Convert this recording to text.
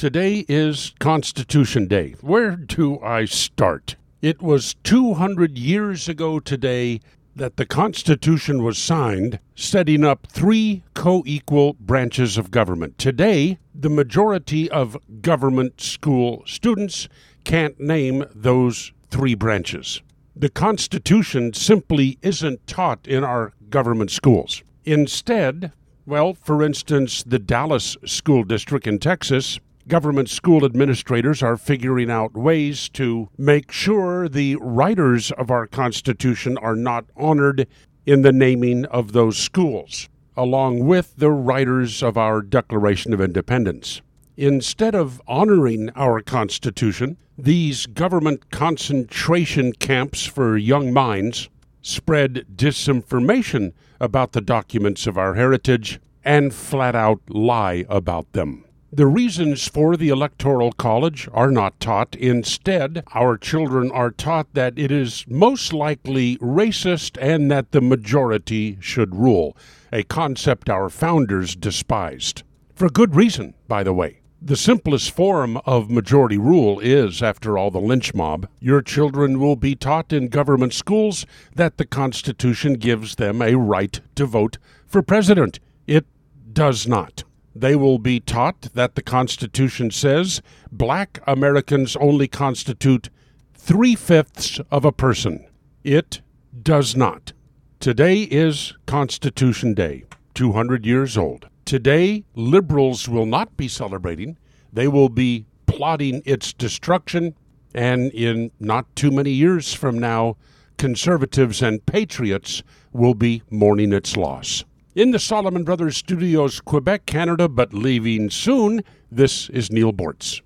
Today is Constitution Day. Where do I start? It was 200 years ago today that the Constitution was signed, setting up three co equal branches of government. Today, the majority of government school students can't name those three branches. The Constitution simply isn't taught in our government schools. Instead, well, for instance, the Dallas School District in Texas government school administrators are figuring out ways to make sure the writers of our Constitution are not honored in the naming of those schools, along with the writers of our Declaration of Independence. Instead of honoring our Constitution, these government concentration camps for young minds spread disinformation about the documents of our heritage and flat out lie about them. The reasons for the Electoral College are not taught. Instead, our children are taught that it is most likely racist and that the majority should rule, a concept our founders despised. For good reason, by the way. The simplest form of majority rule is, after all, the lynch mob. Your children will be taught in government schools that the Constitution gives them a right to vote for president. It does not. They will be taught that the Constitution says black Americans only constitute three fifths of a person. It does not. Today is Constitution Day, 200 years old. Today, liberals will not be celebrating, they will be plotting its destruction, and in not too many years from now, conservatives and patriots will be mourning its loss. In the Solomon Brothers Studios, Quebec, Canada, but leaving soon, this is Neal Boortz.